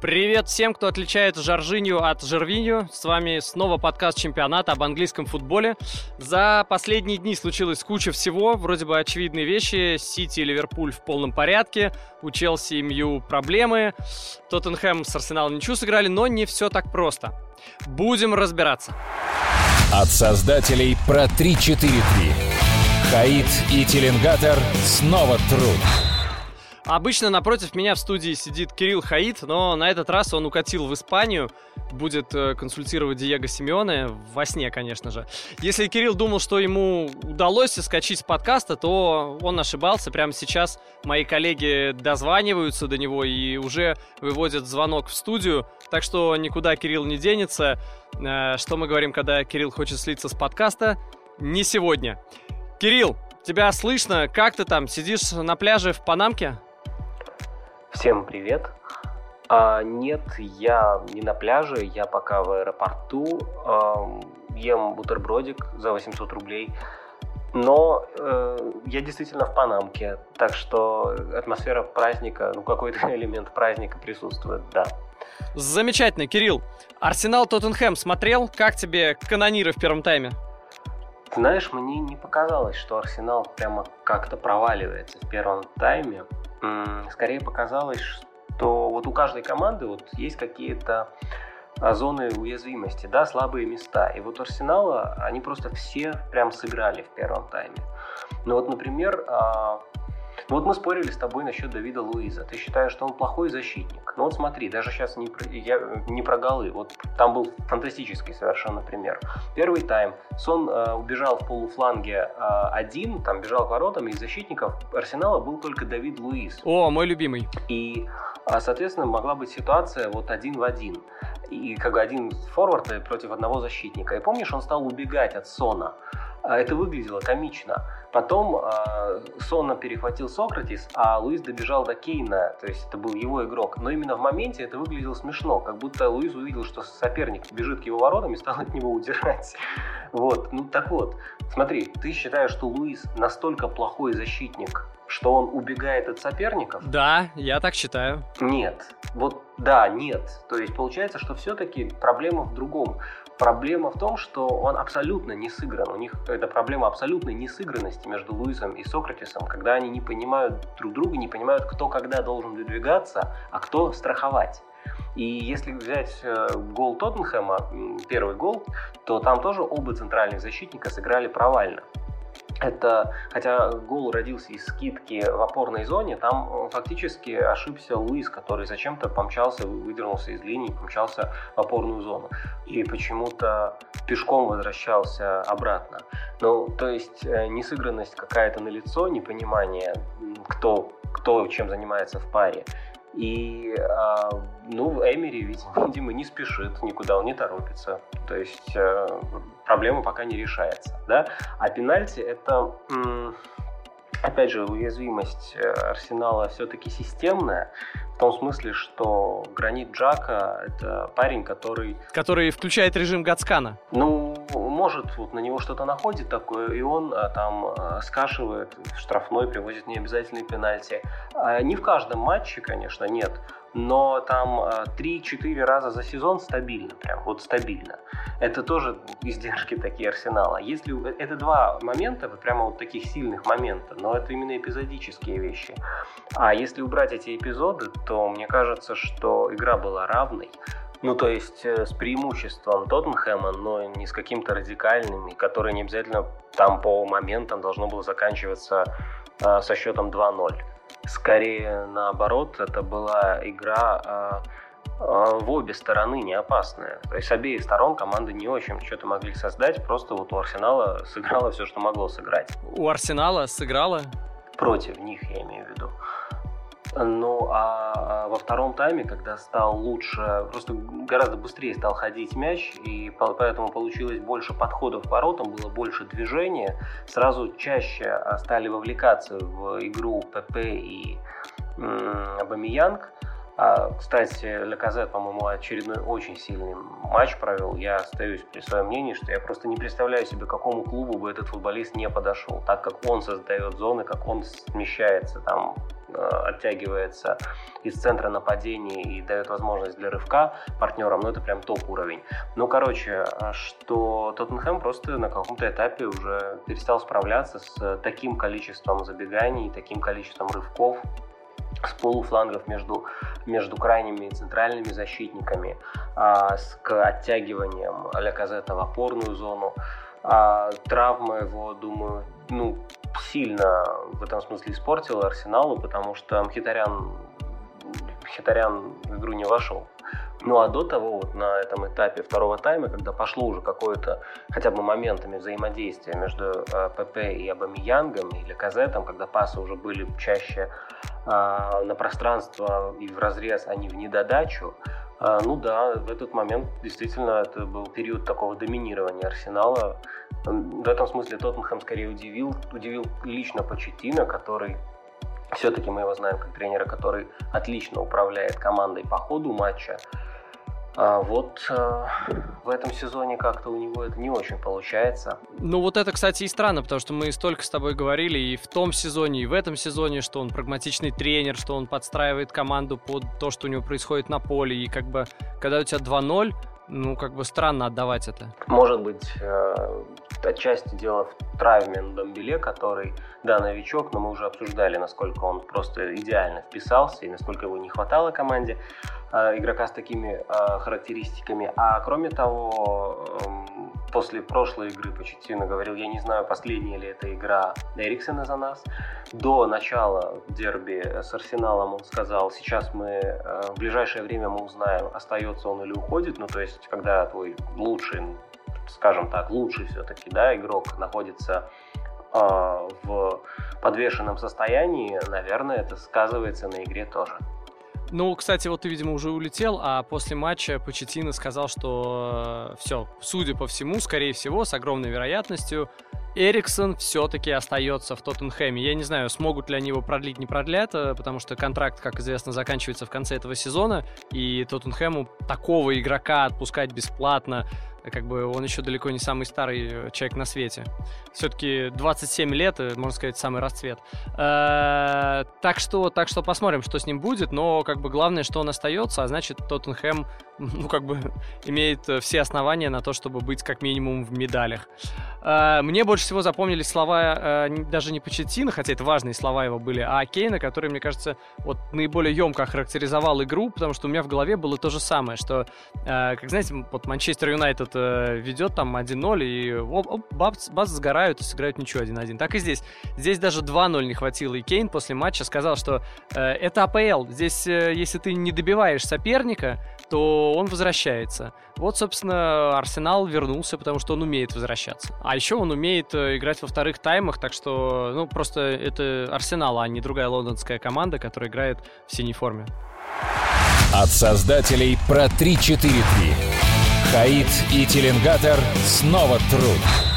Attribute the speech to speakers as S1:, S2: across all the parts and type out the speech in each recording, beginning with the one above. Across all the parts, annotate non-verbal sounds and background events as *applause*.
S1: Привет всем, кто отличает Жоржинью от Жервинью. С вами снова подкаст чемпионата об английском футболе. За последние дни случилось куча всего, вроде бы очевидные вещи. Сити и Ливерпуль в полном порядке, у Челси и Мью проблемы, Тоттенхэм с Арсеналом ничего сыграли, но не все так просто. Будем разбираться.
S2: От создателей про 3-4-3. Хаид и Теленгатор снова труд.
S1: Обычно напротив меня в студии сидит Кирилл Хаид, но на этот раз он укатил в Испанию, будет э, консультировать Диего Симеоне, во сне, конечно же. Если Кирилл думал, что ему удалось соскочить с подкаста, то он ошибался. Прямо сейчас мои коллеги дозваниваются до него и уже выводят звонок в студию, так что никуда Кирилл не денется. Э, что мы говорим, когда Кирилл хочет слиться с подкаста? Не сегодня. Кирилл, тебя слышно? Как ты там? Сидишь на пляже в Панамке?
S3: Всем привет. А, нет, я не на пляже, я пока в аэропорту. А, ем бутербродик за 800 рублей. Но э, я действительно в Панамке, так что атмосфера праздника, ну какой-то *laughs* элемент праздника присутствует, да.
S1: Замечательно, Кирилл. Арсенал Тоттенхэм смотрел? Как тебе канониры в первом тайме?
S3: Знаешь, мне не показалось, что Арсенал прямо как-то проваливается в первом тайме скорее показалось, что вот у каждой команды вот есть какие-то а, зоны уязвимости, да, слабые места. И вот Арсенала, они просто все прям сыграли в первом тайме. Ну вот, например, а, вот мы спорили с тобой насчет Давида Луиза. Ты считаешь, что он плохой защитник? Ну вот смотри, даже сейчас не про, я, не про голы. Вот там был фантастический совершенно пример. Первый тайм. Сон э, убежал в полуфланге э, один, там бежал к воротам, и из защитников Арсенала был только Давид Луиз.
S1: О, мой любимый.
S3: И, э, соответственно, могла быть ситуация вот один в один. И как бы один форвард против одного защитника. И помнишь, он стал убегать от Сона. А, это выглядело комично. Потом э, Сона перехватил Сократис, а Луис добежал до Кейна, то есть это был его игрок. Но именно в моменте это выглядело смешно, как будто Луис увидел, что соперник бежит к его воротам и стал от него удирать. Вот, ну так вот, смотри, ты считаешь, что Луис настолько плохой защитник, что он убегает от соперников?
S1: Да, я так считаю.
S3: Нет. Вот да, нет. То есть получается, что все-таки проблема в другом. Проблема в том, что он абсолютно не сыгран. У них это проблема абсолютной несыгранности между Луисом и Сократисом, когда они не понимают друг друга, не понимают, кто когда должен выдвигаться, а кто страховать. И если взять э, гол Тоттенхэма, первый гол, то там тоже оба центральных защитника сыграли провально. Это, хотя гол родился из скидки в опорной зоне, там э, фактически ошибся Луис, который зачем-то помчался, выдернулся из линии, помчался в опорную зону. И почему-то пешком возвращался обратно. Ну, то есть э, несыгранность какая-то на лицо, непонимание, кто, кто чем занимается в паре. И, а, ну, Эмери, *laughs* видимо, не спешит никуда, он не торопится. То есть э, проблема пока не решается, да. А пенальти это, опять же, уязвимость э, Арсенала все-таки системная, том смысле, что Гранит Джака — это парень, который...
S1: Который включает режим Гацкана.
S3: Ну, может, вот на него что-то находит такое, и он а, там а, скашивает штрафной, привозит необязательные пенальти. А, не в каждом матче, конечно, нет, но там 3-4 раза за сезон стабильно, прям вот стабильно. Это тоже издержки такие Арсенала. Если это два момента, вот прямо вот таких сильных момента, но это именно эпизодические вещи. А если убрать эти эпизоды, то мне кажется, что игра была равной. Ну, то есть э, с преимуществом Тоттенхэма, но не с каким-то радикальным, и который не обязательно там по моментам должно было заканчиваться э, со счетом 2-0. Скорее наоборот, это была игра э, э, в обе стороны не опасная. То есть с обеих сторон команды не очень что-то могли создать, просто вот у Арсенала сыграло все, что могло сыграть.
S1: У Арсенала сыграло?
S3: Против них, я имею в виду. Ну, а, а во втором тайме, когда стал лучше, просто гораздо быстрее стал ходить мяч, и поэтому получилось больше подходов к воротам, было больше движения, сразу чаще а, стали вовлекаться в игру ПП и Абамиянг. А, кстати, Леказет, по-моему, очередной очень сильный матч провел. Я остаюсь при своем мнении, что я просто не представляю себе, какому клубу бы этот футболист не подошел, так как он создает зоны, как он смещается там оттягивается из центра нападения и дает возможность для рывка партнерам, ну это прям топ уровень. Ну, короче, что Тоттенхэм просто на каком-то этапе уже перестал справляться с таким количеством забеганий, таким количеством рывков, с полуфлангов между, между крайними и центральными защитниками, а, с к оттягиванием Аля Казета в опорную зону. А, травма его, думаю, ну, сильно в этом смысле испортила Арсеналу, потому что Мхитарян, Мхитарян в игру не вошел. Ну а до того, вот на этом этапе второго тайма, когда пошло уже какое-то хотя бы моментами взаимодействия между э, ПП и Абамиянгом или Казетом, когда пасы уже были чаще на пространство и в разрез, а не в недодачу, э, ну да, в этот момент действительно это был период такого доминирования Арсенала. В этом смысле Тоттенхэм скорее удивил, удивил лично Почетина, который все-таки мы его знаем как тренера, который отлично управляет командой по ходу матча. А вот э, в этом сезоне как-то у него это не очень получается.
S1: Ну вот это, кстати, и странно, потому что мы столько с тобой говорили и в том сезоне, и в этом сезоне, что он прагматичный тренер, что он подстраивает команду под то, что у него происходит на поле. И как бы, когда у тебя 2-0, ну, как бы странно отдавать это.
S3: Может быть, э, отчасти дело в травме на Домбеле, который, да, новичок, но мы уже обсуждали, насколько он просто идеально вписался и насколько его не хватало команде. Э, игрока с такими э, характеристиками. А кроме того, эм, после прошлой игры Почетина говорил, я не знаю, последняя ли это игра Эриксена за нас. До начала дерби с Арсеналом он сказал, сейчас мы э, в ближайшее время мы узнаем, остается он или уходит. Ну, то есть, когда твой лучший, скажем так, лучший все-таки, да, игрок находится в подвешенном состоянии, наверное, это сказывается на игре тоже.
S1: Ну, кстати, вот ты, видимо, уже улетел, а после матча Почетина сказал, что э, все, судя по всему, скорее всего, с огромной вероятностью, Эриксон все-таки остается в Тоттенхэме. Я не знаю, смогут ли они его продлить, не продлят, э, потому что контракт, как известно, заканчивается в конце этого сезона, и Тоттенхэму такого игрока отпускать бесплатно как бы он еще далеко не самый старый э, человек на свете. Все-таки 27 лет, э, можно сказать, самый расцвет. Э, так что, так что посмотрим, что с ним будет, но как бы главное, что он остается, а значит Тоттенхэм, ну как бы имеет все основания на то, чтобы быть как минимум в медалях. Мне больше всего запомнились слова даже не Почетина, хотя это важные слова его были, а Кейна, который, мне кажется, вот наиболее емко охарактеризовал игру, потому что у меня в голове было то же самое, что, как знаете, вот Манчестер Юнайтед э, ведет там 1-0, и оп, оп, бац, бац, сгорают и сыграют ничего 1-1. Так и здесь. Здесь даже 2-0 не хватило, и Кейн после матча сказал, что э, это АПЛ. Здесь, э, если ты не добиваешь соперника, то он возвращается. Вот, собственно, Арсенал вернулся, потому что он умеет возвращаться. А еще он умеет э, играть во вторых таймах, так что, ну, просто это Арсенал, а не другая лондонская команда, которая играет в синей форме.
S2: От создателей про 3-4-3. Хаид и Теленгатор снова труд.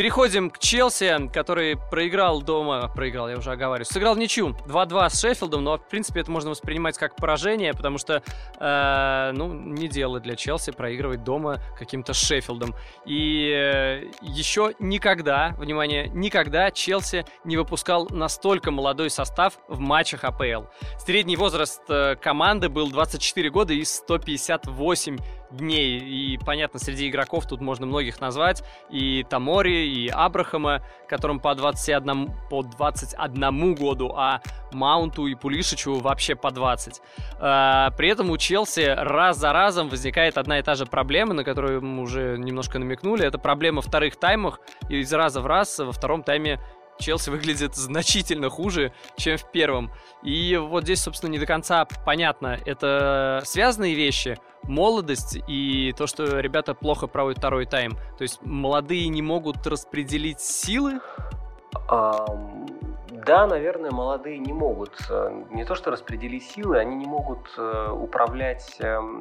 S1: Переходим к Челси, который проиграл дома, проиграл, я уже оговариваюсь, сыграл ничью 2-2 с Шеффилдом, но в принципе это можно воспринимать как поражение, потому что, э, ну, не дело для Челси проигрывать дома каким-то Шеффилдом. И э, еще никогда, внимание, никогда Челси не выпускал настолько молодой состав в матчах АПЛ. Средний возраст э, команды был 24 года и 158 дней. И, понятно, среди игроков тут можно многих назвать. И Тамори, и Абрахама, которым по 21, по 21 году, а Маунту и Пулишичу вообще по 20. А, при этом у Челси раз за разом возникает одна и та же проблема, на которую мы уже немножко намекнули. Это проблема вторых таймах. И из раза в раз во втором тайме Челси выглядит значительно хуже, чем в первом. И вот здесь, собственно, не до конца понятно, это связанные вещи, молодость и то, что ребята плохо проводят второй тайм. То есть молодые не могут распределить силы?
S3: Um, да, наверное, молодые не могут э, не то что распределить силы, они не могут э, управлять эм,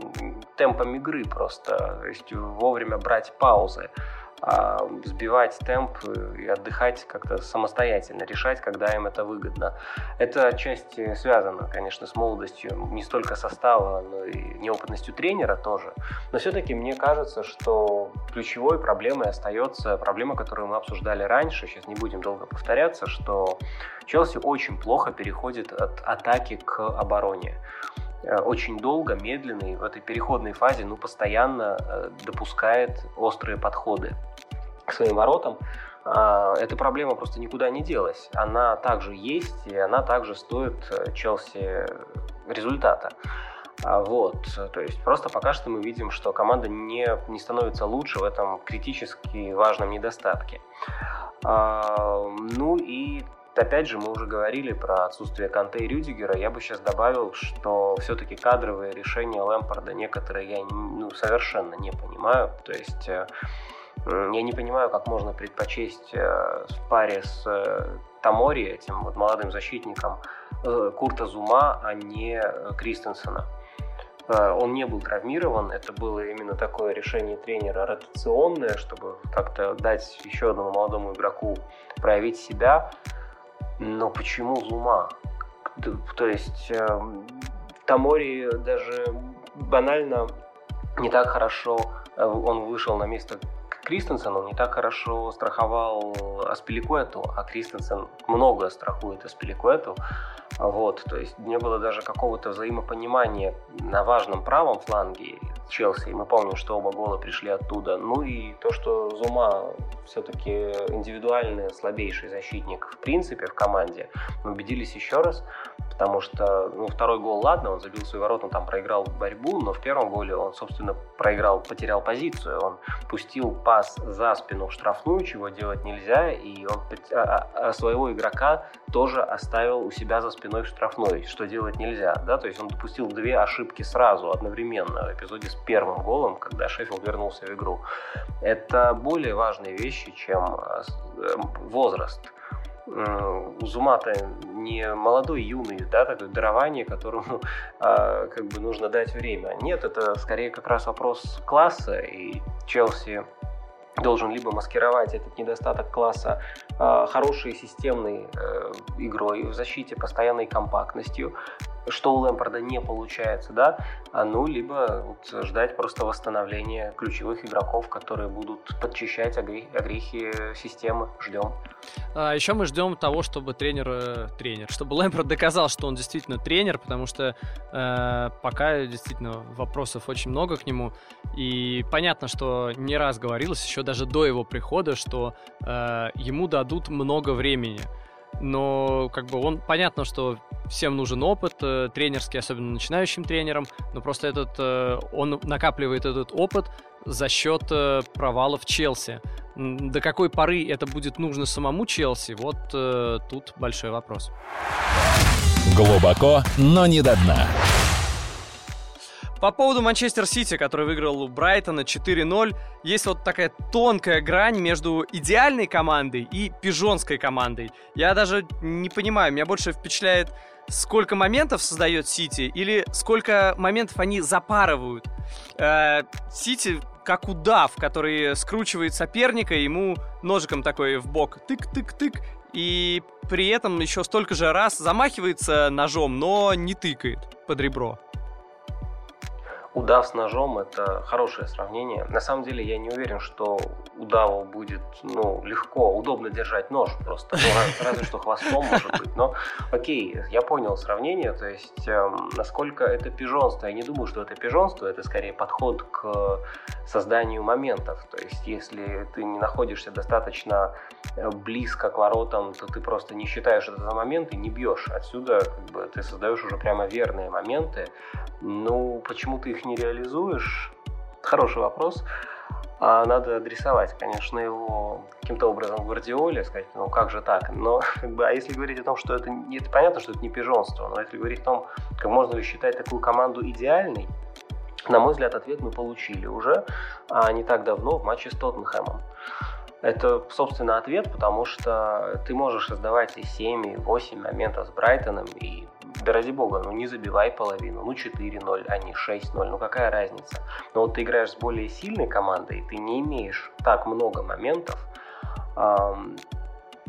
S3: темпом игры просто, то есть вовремя брать паузы. а, сбивать темп и отдыхать как-то самостоятельно, решать, когда им это выгодно. Это отчасти связано, конечно, с молодостью не столько состава, но и неопытностью тренера тоже. Но все-таки мне кажется, что ключевой проблемой остается проблема, которую мы обсуждали раньше, сейчас не будем долго повторяться, что Челси очень плохо переходит от атаки к обороне. Э, очень долго, медленно и в этой переходной фазе ну, постоянно э, допускает острые подходы к своим воротам. А, эта проблема просто никуда не делась. Она также есть, и она также стоит э, Челси результата. А, вот, то есть просто пока что мы видим, что команда не, не становится лучше в этом критически важном недостатке. А, ну и опять же, мы уже говорили про отсутствие Канте и Рюдигера. Я бы сейчас добавил, что все-таки кадровые решения Лэмпорда некоторые я ну, совершенно не понимаю. То есть э, я не понимаю, как можно предпочесть э, в паре с э, Тамори, этим вот молодым защитником, Курта Зума, а не Кристенсена. Он не был травмирован, это было именно такое решение тренера ротационное, чтобы как-то дать еще одному молодому игроку проявить себя. Но почему Зума? То есть э, Тамори даже банально не так хорошо, э, он вышел на место Кристенсен, не так хорошо страховал Аспиликуэту, а Кристенсен много страхует Аспиликуэту. Вот, то есть не было даже какого-то взаимопонимания на важном правом фланге Челси. Мы помним, что оба гола пришли оттуда. Ну и то, что Зума все-таки индивидуальный слабейший защитник в принципе в команде, мы убедились еще раз потому что, ну, второй гол, ладно, он забил свой ворот, он там проиграл борьбу, но в первом голе он, собственно, проиграл, потерял позицию, он пустил пас за спину в штрафную, чего делать нельзя, и он а, а, а своего игрока тоже оставил у себя за спиной в штрафной, что делать нельзя, да, то есть он допустил две ошибки сразу, одновременно, в эпизоде с первым голом, когда Шеффилд вернулся в игру. Это более важные вещи, чем э, возраст у Зумата не молодой, юный, да, такое дарование, которому *laughs* а, как бы нужно дать время. Нет, это скорее как раз вопрос класса, и Челси должен либо маскировать этот недостаток класса э, хорошей системной э, игрой в защите, постоянной компактностью, что у Лэмпорда не получается, да, а ну, либо вот ждать просто восстановления ключевых игроков, которые будут подчищать огрехи системы. Ждем.
S1: А еще мы ждем того, чтобы тренер, э, тренер, чтобы Лэмпорд доказал, что он действительно тренер, потому что э, пока действительно вопросов очень много к нему, и понятно, что не раз говорилось еще даже до его прихода, что э, ему дадут много времени но как бы он понятно, что всем нужен опыт, э, тренерский, особенно начинающим тренерам, но просто этот э, он накапливает этот опыт за счет э, провалов Челси. До какой поры это будет нужно самому Челси, вот тут большой вопрос.
S2: Глубоко, но не до дна.
S1: По поводу Манчестер Сити, который выиграл у Брайтона 4-0, есть вот такая тонкая грань между идеальной командой и пижонской командой. Я даже не понимаю, меня больше впечатляет, сколько моментов создает Сити или сколько моментов они запарывают. Э, Сити как удав, который скручивает соперника, ему ножиком такой в бок тык-тык-тык, и при этом еще столько же раз замахивается ножом, но не тыкает под ребро.
S3: Удав с ножом – это хорошее сравнение. На самом деле я не уверен, что удаву будет ну, легко, удобно держать нож просто. Ну, разве что хвостом, может быть. Но окей, я понял сравнение. То есть, э, насколько это пижонство. Я не думаю, что это пижонство, это скорее подход к созданию моментов. То есть, если ты не находишься достаточно э, близко к воротам, то ты просто не считаешь это за момент и не бьешь. Отсюда как бы, ты создаешь уже прямо верные моменты. Ну, почему ты их не реализуешь? Хороший вопрос. А надо адресовать, конечно, его каким-то образом Гвардиоле, сказать, ну как же так? Но *laughs* как бы, а если говорить о том, что это, это понятно, что это не пижонство, но если говорить о том, как можно ли считать такую команду идеальной, на мой взгляд, ответ мы получили уже а не так давно в матче с Тоттенхэмом. Это, собственно, ответ, потому что ты можешь создавать и 7, и 8 моментов с Брайтоном, и да ради бога, ну не забивай половину, ну 4-0, а не 6-0, ну какая разница. Но вот ты играешь с более сильной командой, ты не имеешь так много моментов, эм,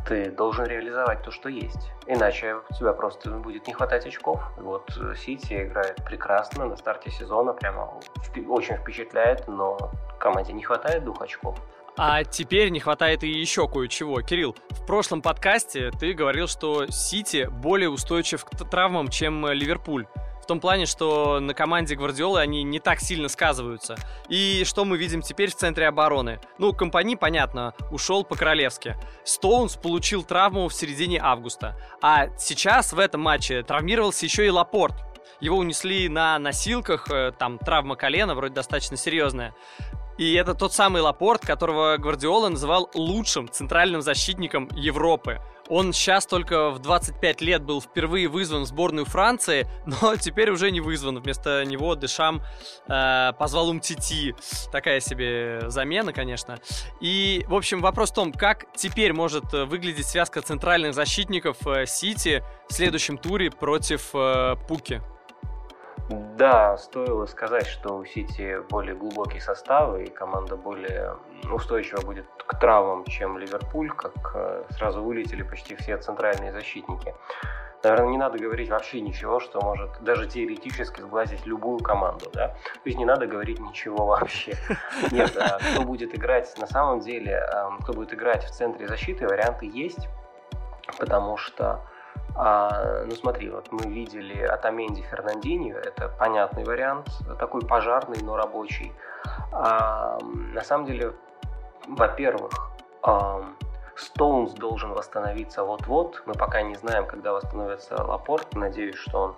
S3: ты должен реализовать то, что есть. Иначе у тебя просто будет не хватать очков. Вот Сити играет прекрасно на старте сезона, прямо очень впечатляет, но команде не хватает двух очков.
S1: А теперь не хватает и еще кое-чего. Кирилл, в прошлом подкасте ты говорил, что Сити более устойчив к травмам, чем Ливерпуль. В том плане, что на команде Гвардиолы они не так сильно сказываются. И что мы видим теперь в центре обороны? Ну, компании, понятно, ушел по-королевски. Стоунс получил травму в середине августа. А сейчас в этом матче травмировался еще и Лапорт. Его унесли на носилках, э, там травма колена вроде достаточно серьезная. И это тот самый Лапорт, которого Гвардиола называл лучшим центральным защитником Европы. Он сейчас только в 25 лет был впервые вызван в сборную Франции, *laughs* но теперь уже не вызван. Вместо него Дешам э, позвал Умтити. Такая себе замена, конечно. И, в общем, вопрос в том, как теперь может выглядеть связка центральных защитников э, Сити в следующем туре против э, Пуки.
S3: Да, стоило сказать, что у Сити более глубокий состав и команда более устойчива будет к травмам, чем Ливерпуль, как э, сразу вылетели почти все центральные защитники. Наверное, не надо говорить вообще ничего, что может даже теоретически сглазить любую команду, да? То есть не надо говорить ничего вообще. *laughs* Нет, а кто будет играть, на самом деле, эм, кто будет играть в центре защиты, варианты есть, потому что а, ну смотри, вот мы видели Атаменди Фернандини, это понятный вариант, такой пожарный, но рабочий. А, на самом деле, во-первых, Стоунс должен восстановиться вот-вот. Мы пока не знаем, когда восстановится Лапорт. Надеюсь, что он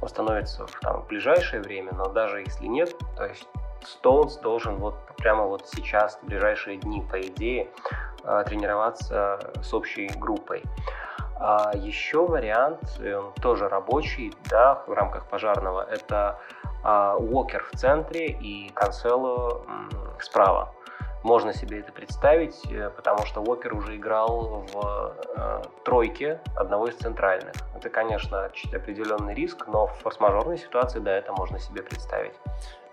S3: восстановится в, там, в ближайшее время, но даже если нет, то есть Стоунс должен вот прямо вот сейчас, в ближайшие дни, по идее, а, тренироваться с общей группой. А еще вариант, он тоже рабочий, да, в рамках пожарного, это а, Уокер в центре и Канцело справа. Можно себе это представить, э, потому что Уокер уже играл в э, тройке одного из центральных. Это, конечно, определенный риск, но в форс-мажорной ситуации, да, это можно себе представить.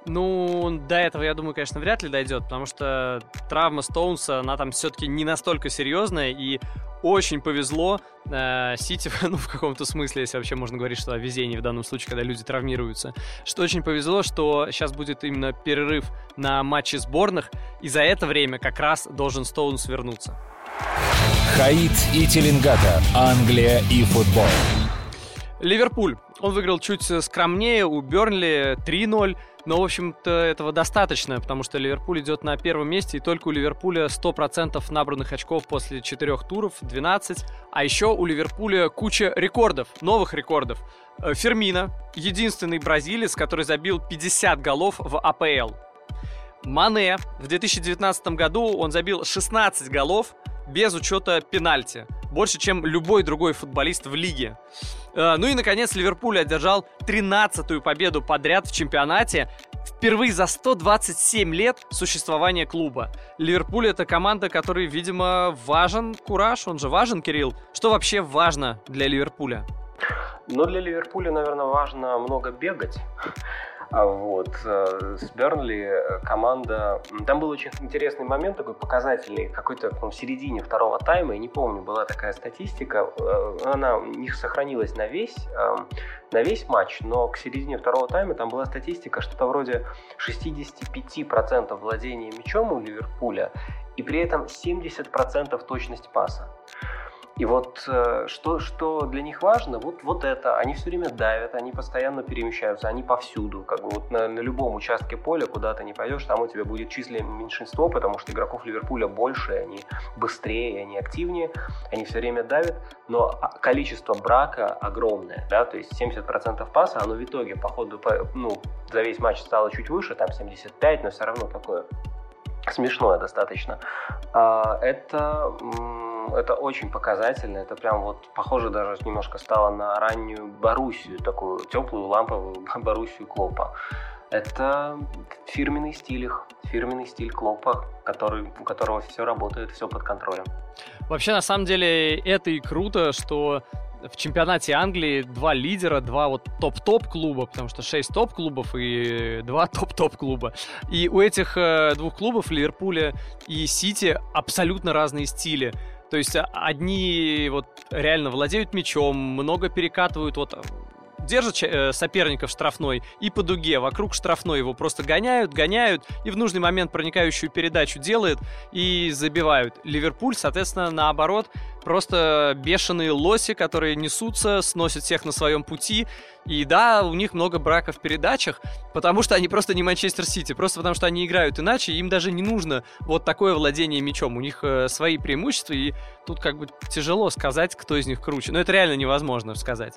S1: Ну, до этого, я думаю, конечно, вряд ли дойдет, потому что травма Стоунса, она там все-таки не настолько серьезная, и очень повезло э, Сити, *laughs* ну, в каком-то смысле, если вообще можно говорить, что о везении в данном случае, когда люди травмируются, что очень повезло, что сейчас будет именно перерыв на матчи сборных, и за это время как раз должен Стоунс вернуться.
S2: Хаид и Теленгата, Англия и футбол.
S1: Ливерпуль. Он выиграл чуть скромнее у Бернли 3-0. Но, в общем-то, этого достаточно, потому что Ливерпуль идет на первом месте, и только у Ливерпуля 100% набранных очков после четырех туров, 12. А еще у Ливерпуля куча рекордов, новых рекордов. Э, Фермина, единственный бразилец, который забил 50 голов в АПЛ. Мане в 2019 году он забил 16 голов без учета пенальти. Больше, чем любой другой футболист в лиге. Э, ну и, наконец, Ливерпуль одержал 13-ю победу подряд в чемпионате. Впервые за 127 лет существования клуба. Ливерпуль это команда, которой, видимо, важен кураж, он же важен, Кирилл. Что вообще важно для Ливерпуля?
S3: Ну, для Ливерпуля, наверное, важно много бегать. А вот. Э, с Бернли э, команда... Там был очень интересный момент, такой показательный, какой-то в середине второго тайма, я не помню, была такая статистика, э, она не сохранилась на весь, на весь матч, но к середине второго тайма там была статистика, что-то вроде 65% владения мячом у Ливерпуля, и при этом 70% точность паса. И вот э, что, что для них важно, вот, вот это. Они все время давят, они постоянно перемещаются, они повсюду. Как бы вот на, на любом участке поля, куда ты не пойдешь, там у тебя будет численное меньшинство, потому что игроков Ливерпуля больше, они быстрее, они активнее, они все время давят, но количество брака огромное, да, то есть 70% паса, оно в итоге по ходу, по, ну, за весь матч стало чуть выше, там 75, но все равно такое смешное достаточно. А, это это очень показательно. Это прям вот похоже даже немножко стало на раннюю Боруссию, такую теплую ламповую *laughs* Боруссию Клопа. Это фирменный стиль их, фирменный стиль Клопа, который, у которого все работает, все под контролем.
S1: Вообще, на самом деле, это и круто, что в чемпионате Англии два лидера, два вот топ-топ клуба, потому что шесть топ-клубов и два *laughs* топ-топ клуба. И у этих э, двух клубов, Ливерпуля и Сити, абсолютно разные стили. То есть а, одни вот реально владеют мячом, много перекатывают, вот держат э, соперника в штрафной и по дуге вокруг штрафной его просто гоняют, гоняют и в нужный момент проникающую передачу делает и забивают. Ливерпуль, соответственно, наоборот, просто бешеные лоси, которые несутся, сносят всех на своем пути. И да, у них много брака в передачах, потому что они просто не Манчестер Сити, просто потому что они играют иначе, им даже не нужно вот такое владение мячом. У них э, свои преимущества, и тут как бы тяжело сказать, кто из них круче. Но это реально невозможно сказать.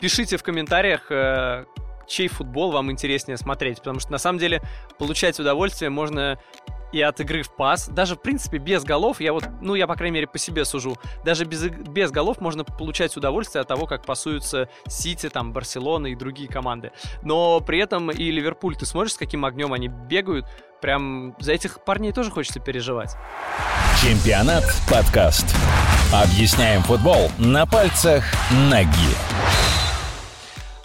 S1: Пишите в комментариях, э, чей футбол вам интереснее смотреть, потому что на самом деле получать удовольствие можно и от игры в пас. Даже, в принципе, без голов, я вот, ну, я, по крайней мере, по себе сужу, даже без, без голов можно получать удовольствие от того, как пасуются Сити, там, Барселона и другие команды. Но при этом и Ливерпуль, ты смотришь, с каким огнем они бегают, прям за этих парней тоже хочется переживать.
S2: Чемпионат подкаст. Объясняем футбол на пальцах ноги.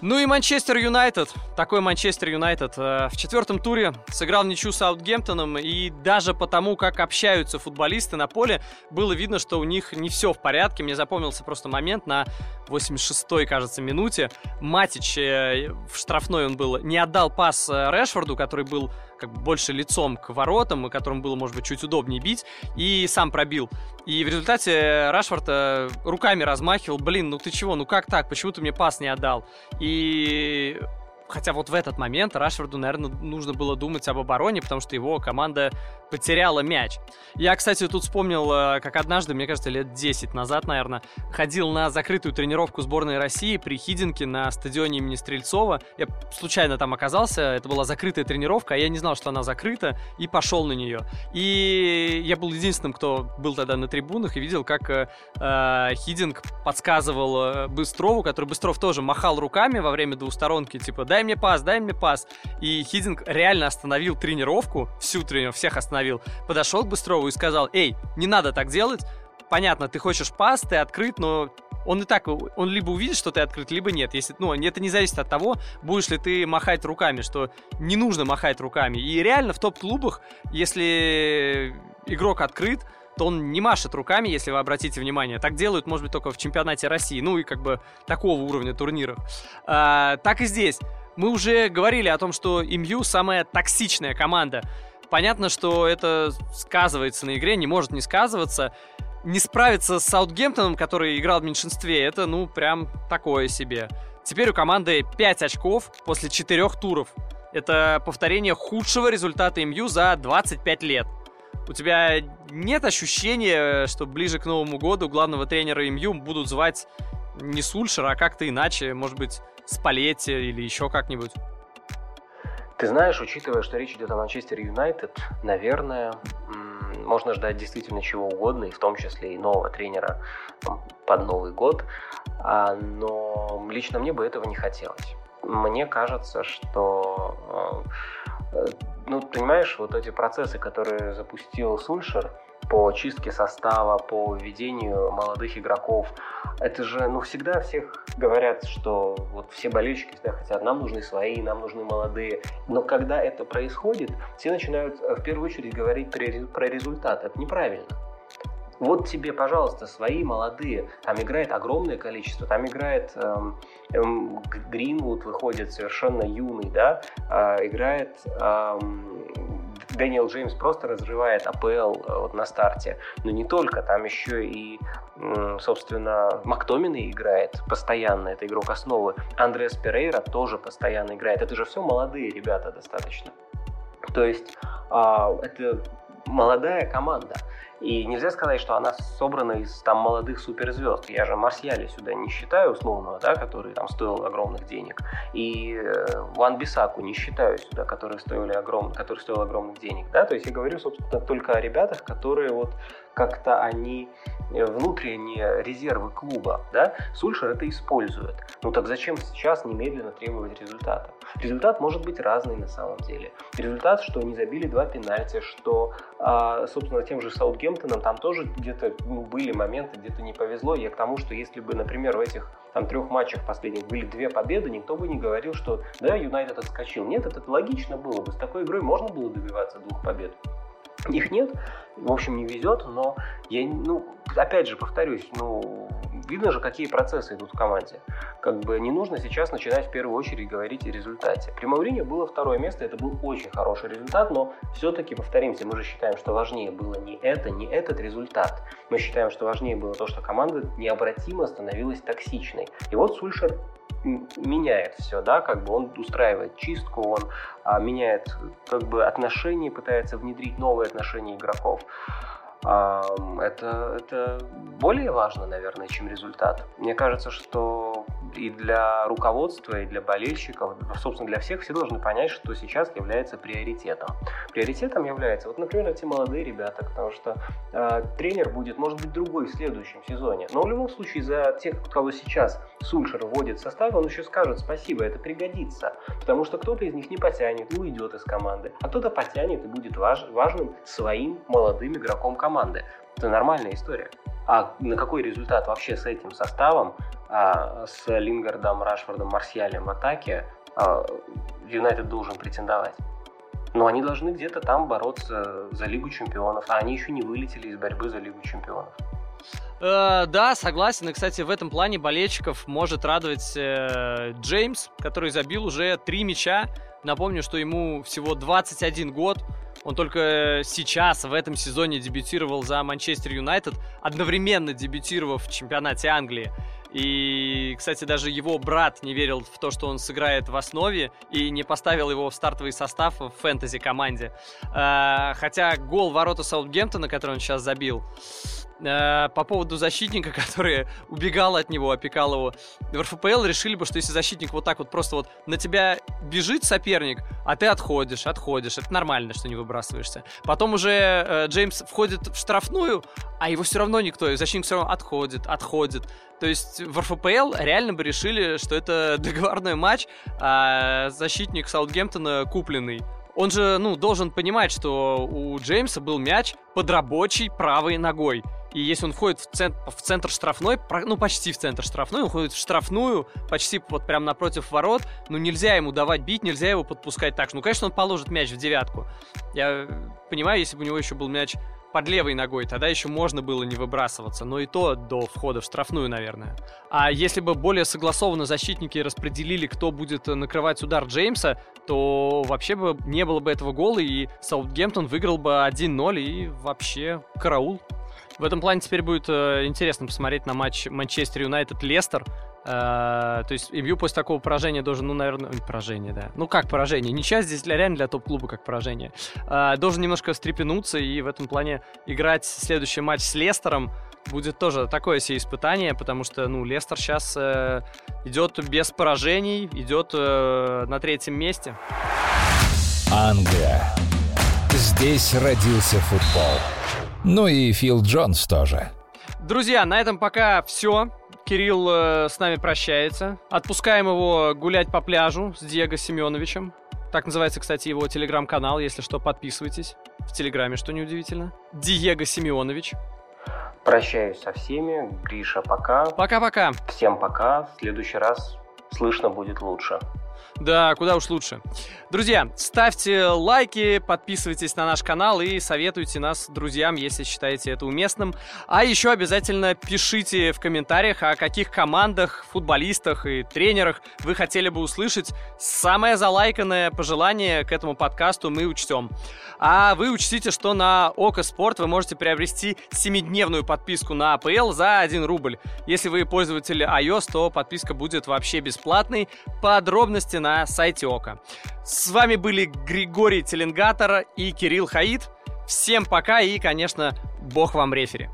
S1: Ну и Манчестер Юнайтед. Такой Манчестер Юнайтед э, в четвертом туре сыграл ничью с Саутгемптоном, и даже потому, как общаются футболисты на поле, было видно, что у них не все в порядке. Мне запомнился просто момент на 86-й, кажется, минуте. Матич э, в штрафной он был, не отдал пас э, Решфорду, который был как бы больше лицом к воротам, и которым было, может быть, чуть удобнее бить, и сам пробил. И в результате Рашфорд э, руками размахивал, блин, ну ты чего, ну как так, почему ты мне пас не отдал? И Хотя вот в этот момент Рашфорду, наверное, нужно было думать об обороне, потому что его команда потеряла мяч. Я, кстати, тут вспомнил, э, как однажды, мне кажется, лет 10 назад, наверное, ходил на закрытую тренировку сборной России при Хидинке на стадионе имени Стрельцова. Я случайно там оказался, это была закрытая тренировка, а я не знал, что она закрыта, и пошел на нее. И я был единственным, кто был тогда на трибунах и видел, как э, э Хидинг подсказывал э, Быстрову, который Быстров тоже махал руками во время двусторонки, типа, дай мне пас, дай мне пас. И Хидинг реально остановил тренировку, всю тренировку, всех остановил, подошел к Быстрову и сказал, эй, не надо так делать, понятно, ты хочешь пас, ты открыт, но он и так, он либо увидит, что ты открыт, либо нет. Если, ну, это не зависит от того, будешь ли ты махать руками, что не нужно махать руками. И реально в топ-клубах, если игрок открыт, то он не машет руками, если вы обратите внимание. Так делают, может быть, только в чемпионате России, ну и как бы такого уровня турниров. А, так и здесь. Мы уже говорили о том, что МЮ самая токсичная команда. Понятно, что это сказывается на игре, не может не сказываться. Не справиться с Саутгемптоном, который играл в меньшинстве, это, ну, прям такое себе. Теперь у команды 5 очков после 4 туров. Это повторение худшего результата МЮ за 25 лет. У тебя нет ощущения, что ближе к Новому году главного тренера МЮ будут звать не Сульшера, а как-то иначе, может быть, Спалетти или еще как-нибудь?
S3: Ты знаешь, учитывая, что речь идет о Манчестер Юнайтед, наверное, можно ждать действительно чего угодно, и в том числе и нового тренера под Новый год, а, но лично мне бы этого не хотелось. Мне кажется, что, э, ну, понимаешь, вот эти процессы, которые запустил Сульшер, по чистке состава, по введению молодых игроков. Это же, ну, всегда всех говорят, что вот все болельщики всегда хотят, нам нужны свои, нам нужны молодые. Но когда это происходит, все начинают э, в первую очередь говорить про результат. Это неправильно. Вот тебе, пожалуйста, свои молодые. Там играет огромное количество. Там играет эм, эм, Гринвуд, выходит совершенно юный, да, э, играет эм, Дэниел Джеймс просто разрывает АПЛ э, вот на старте. Но не только, там еще и, собственно, Мактомины играет постоянно, это игрок основы. Андреас Перейра тоже постоянно играет. Это же все молодые ребята достаточно. То есть а, это молодая команда. И нельзя сказать, что она собрана из там молодых суперзвезд. Я же Марсиали сюда не считаю условного, да, который там стоил огромных денег. И э, Ван Бисаку не считаю сюда, которые стоили огром... который стоил огромных денег. Да? То есть я говорю, собственно, только о ребятах, которые вот как-то они э, внутренние резервы клуба, да, Сульшер это использует. Ну так зачем сейчас немедленно требовать результата? Результат может быть разный на самом деле. Результат, что не забили два пенальти, что, а, собственно, тем же Саутгемптоном там тоже где-то ну, были моменты, где-то не повезло. Я к тому, что если бы, например, в этих там трех матчах последних были две победы, никто бы не говорил, что да, Юнайтед отскочил. Нет, это логично было бы. С такой игрой можно было добиваться двух побед. Их нет, в общем, не везет, но я, ну, опять же, повторюсь, ну, видно же, какие процессы идут в команде. Как бы не нужно сейчас начинать в первую очередь говорить о результате. При Мауриньо было второе место, это был очень хороший результат, но все-таки, повторимся, мы же считаем, что важнее было не это, не этот результат. Мы считаем, что важнее было то, что команда необратимо становилась токсичной. И вот Сульшер меняет все, да, как бы он устраивает чистку, он а, меняет как бы отношения, пытается внедрить новые отношения игроков. А, это, это более важно, наверное, чем результат. Мне кажется, что и для руководства, и для болельщиков, собственно, для всех, все должны понять, что сейчас является приоритетом. Приоритетом является, вот, например, эти молодые ребята, потому что э, тренер будет, может быть, другой в следующем сезоне. Но в любом случае, за тех, кого сейчас Сульшер вводит в состав, он еще скажет спасибо, это пригодится. Потому что кто-то из них не потянет, уйдет из команды, а кто-то потянет и будет важ, важным своим молодым игроком команды. Это нормальная история. А на какой результат вообще с этим составом, а, с Лингардом, Рашфордом, Марсиалем в атаке а, Юнайтед должен претендовать? Но они должны где-то там бороться за Лигу Чемпионов, а они еще не вылетели из борьбы за Лигу Чемпионов.
S1: Э, да, согласен. И, кстати, в этом плане болельщиков может радовать э, Джеймс, который забил уже три мяча. Напомню, что ему всего 21 год. Он только сейчас, в этом сезоне, дебютировал за Манчестер Юнайтед, одновременно дебютировав в чемпионате Англии. И, кстати, даже его брат не верил в то, что он сыграет в основе и не поставил его в стартовый состав в фэнтези-команде. Э, хотя гол ворота Саутгемптона, который он сейчас забил, Э, по поводу защитника, *laughs* который убегал от него, опекал его. В РФПЛ решили бы, что если защитник вот так вот просто вот на тебя бежит соперник, а ты отходишь, отходишь, это нормально, что не выбрасываешься. Потом уже э, Джеймс входит в штрафную, а его все равно никто, и защитник все равно отходит, отходит. То есть в РФПЛ реально бы решили, что это *laughs* договорной матч, а защитник Саутгемптона купленный он же, ну, должен понимать, что у Джеймса был мяч под рабочей правой ногой. И если он входит в, центр, в центр штрафной, ну почти в центр штрафной, он ходит в штрафную, почти вот прям напротив ворот, ну нельзя ему давать бить, нельзя его подпускать так. Ну, конечно, он положит мяч в девятку. Я понимаю, если бы у него еще был мяч под левой ногой, тогда еще можно было не выбрасываться, но и то до входа в штрафную, наверное. А если бы более согласованно защитники распределили, кто будет накрывать удар Джеймса, то вообще бы не было бы этого гола, и Саутгемптон выиграл бы 1-0, и вообще караул. В этом плане теперь будет э, интересно посмотреть на матч Манчестер Юнайтед-Лестер. Э, то есть Имью после такого поражения должен, ну, наверное, поражение, да. Ну, как поражение? Ничья здесь для, реально для топ-клуба как поражение. Э, должен немножко встрепенуться и в этом плане играть следующий матч с Лестером будет тоже такое себе испытание, потому что, ну, Лестер сейчас э, идет без поражений, идет э, на третьем месте.
S2: Англия. Здесь родился футбол. Ну и Фил Джонс тоже.
S1: Друзья, на этом пока все. Кирилл э, с нами прощается. Отпускаем его гулять по пляжу с Диего Семеновичем. Так называется, кстати, его телеграм-канал. Если что, подписывайтесь. В телеграме, что неудивительно. Диего Семенович.
S3: Прощаюсь со всеми. Гриша, пока.
S1: Пока-пока.
S3: Всем пока. В следующий раз слышно будет лучше.
S1: Да, куда уж лучше. Друзья, ставьте лайки, подписывайтесь на наш канал и советуйте нас друзьям, если считаете это уместным. А еще обязательно пишите в комментариях, о каких командах, футболистах и тренерах вы хотели бы услышать. Самое залайканное пожелание к этому подкасту мы учтем. А вы учтите, что на Око Спорт вы можете приобрести 7-дневную подписку на АПЛ за 1 рубль. Если вы пользователь iOS, то подписка будет вообще бесплатной. Подробности на сайте Ока. С вами были Григорий Теленгатор и Кирилл Хаид. Всем пока и, конечно, бог вам рефери.